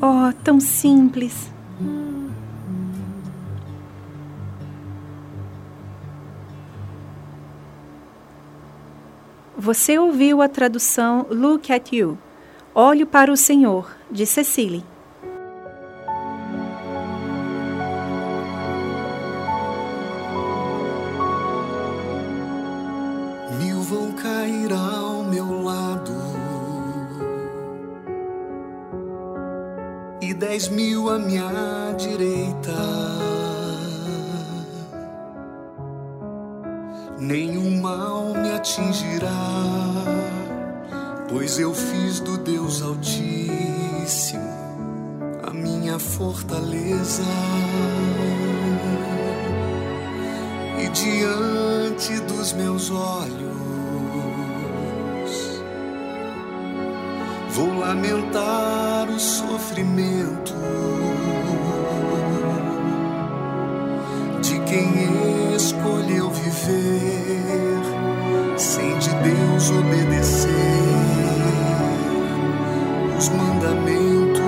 Oh, tão simples. Você ouviu a tradução Look at You, Olho para o Senhor, de Cecily. Mil vão cair ao meu lado e dez mil à minha direita. Atingirá, pois eu fiz do Deus Altíssimo a minha fortaleza. E diante dos meus olhos vou lamentar o sofrimento de quem escolheu viver Obedecer os mandamentos.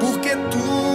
Porque tu,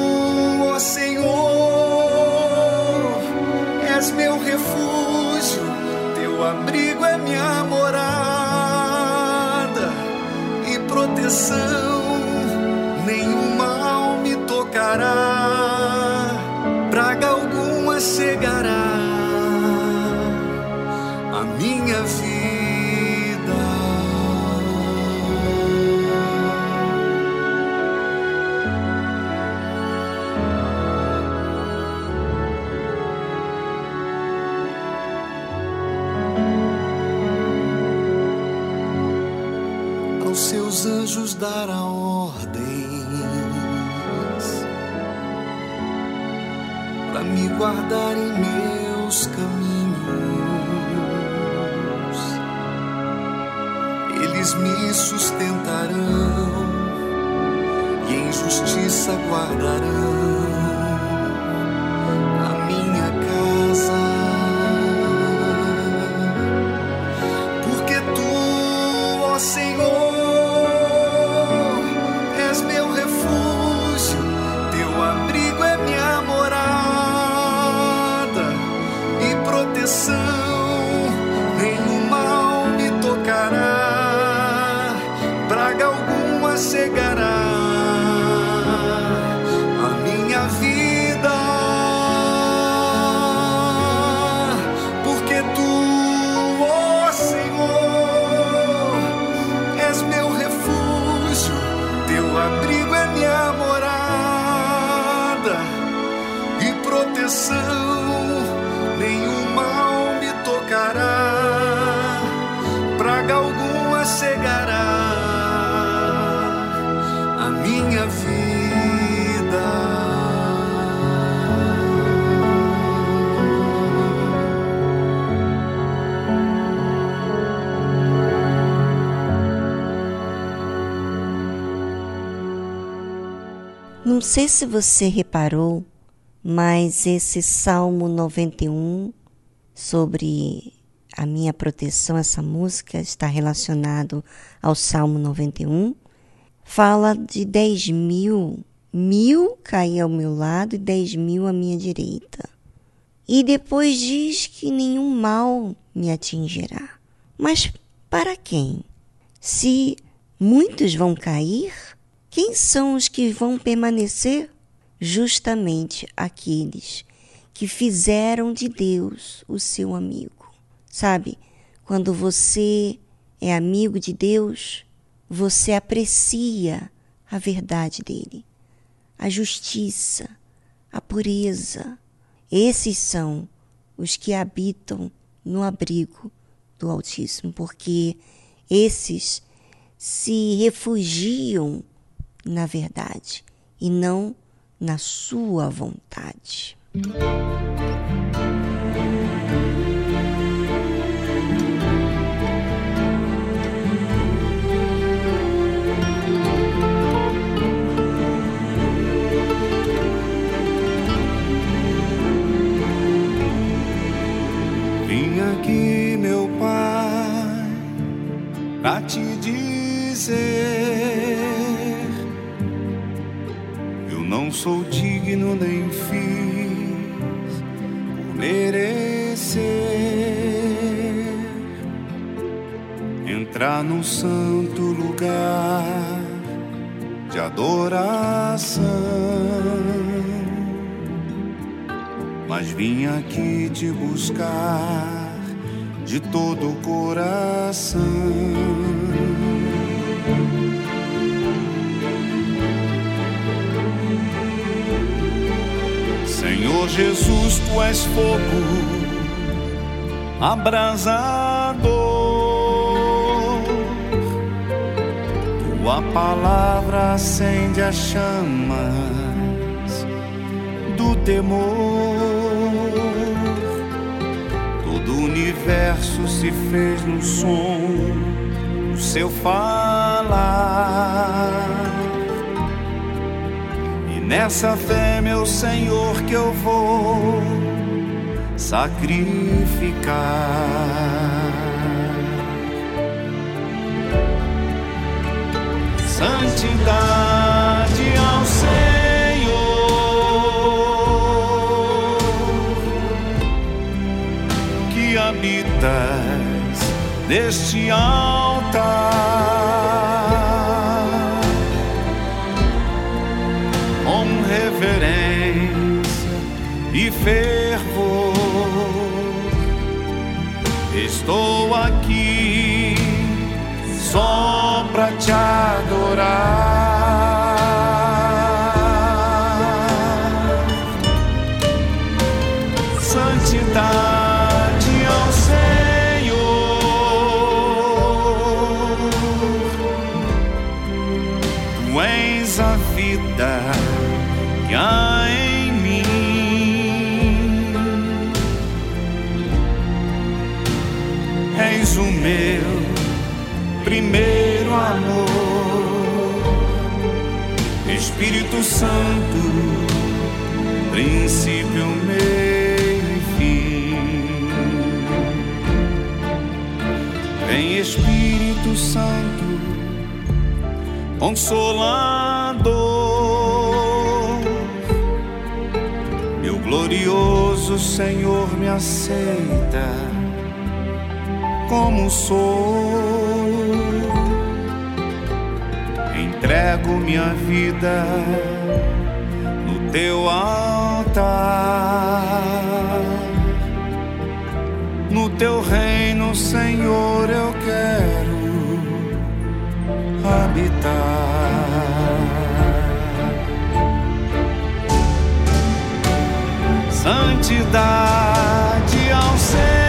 Não sei se você reparou, mas esse Salmo 91 sobre a minha proteção, essa música está relacionado ao Salmo 91, fala de 10 mil, mil cair ao meu lado e 10 mil à minha direita. E depois diz que nenhum mal me atingirá. Mas para quem? Se muitos vão cair, quem são os que vão permanecer? Justamente aqueles que fizeram de Deus o seu amigo. Sabe, quando você é amigo de Deus, você aprecia a verdade dele, a justiça, a pureza. Esses são os que habitam no abrigo do Altíssimo, porque esses se refugiam na verdade e não na sua vontade. Vim aqui, meu Pai, pra te não sou digno nem fiz por merecer entrar num santo lugar de adoração mas vim aqui te buscar de todo o coração. Senhor Jesus, tu és fogo abrasador, tua palavra acende as chamas do temor. Todo o universo se fez no som do seu falar. Nessa fé, meu Senhor, que eu vou sacrificar. Santidade ao Senhor que habitas neste altar e fervor. Estou aqui só pra te adorar. Santidade primeiro amor, Espírito Santo, princípio, meio e fim. Vem Espírito Santo, Consolador, meu glorioso Senhor me aceita como sou. Entrego minha vida no teu altar. No teu reino, Senhor, eu quero habitar. Santidade ao Senhor.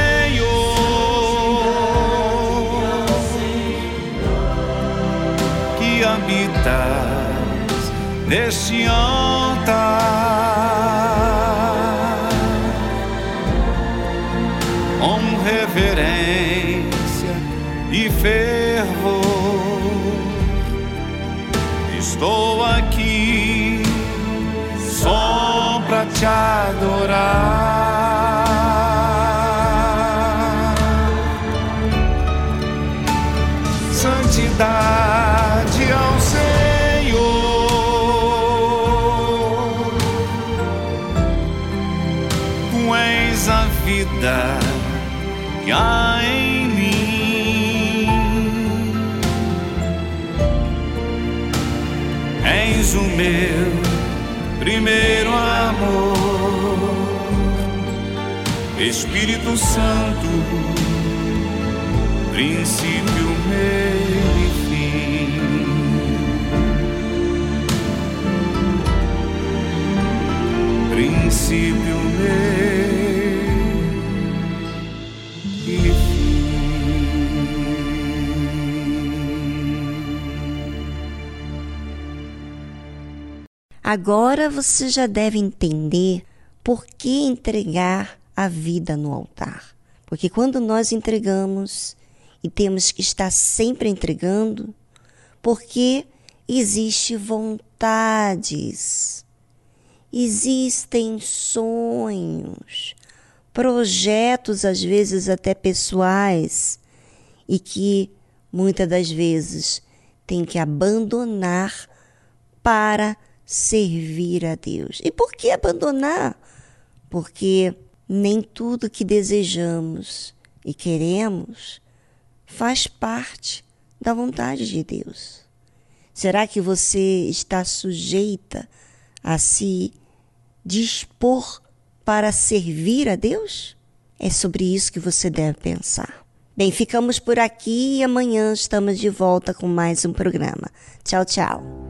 Habitas neste altar com reverência e fervor. Estou aqui só pra te adorar. Santidade há em mim. És o meu primeiro amor, Espírito Santo princípio, fim. Princípio, meio Agora você já deve entender por que entregar a vida no altar. Porque quando nós entregamos, e temos que estar sempre entregando, porque existe vontades, existem sonhos, projetos às vezes até pessoais e que muitas das vezes tem que abandonar para servir a Deus. E por que abandonar? Porque nem tudo que desejamos e queremos faz parte da vontade de Deus. Será que você está sujeita a se dispor para servir a Deus? É sobre isso que você deve pensar. Bem, ficamos por aqui e amanhã estamos de volta com mais um programa. Tchau, tchau.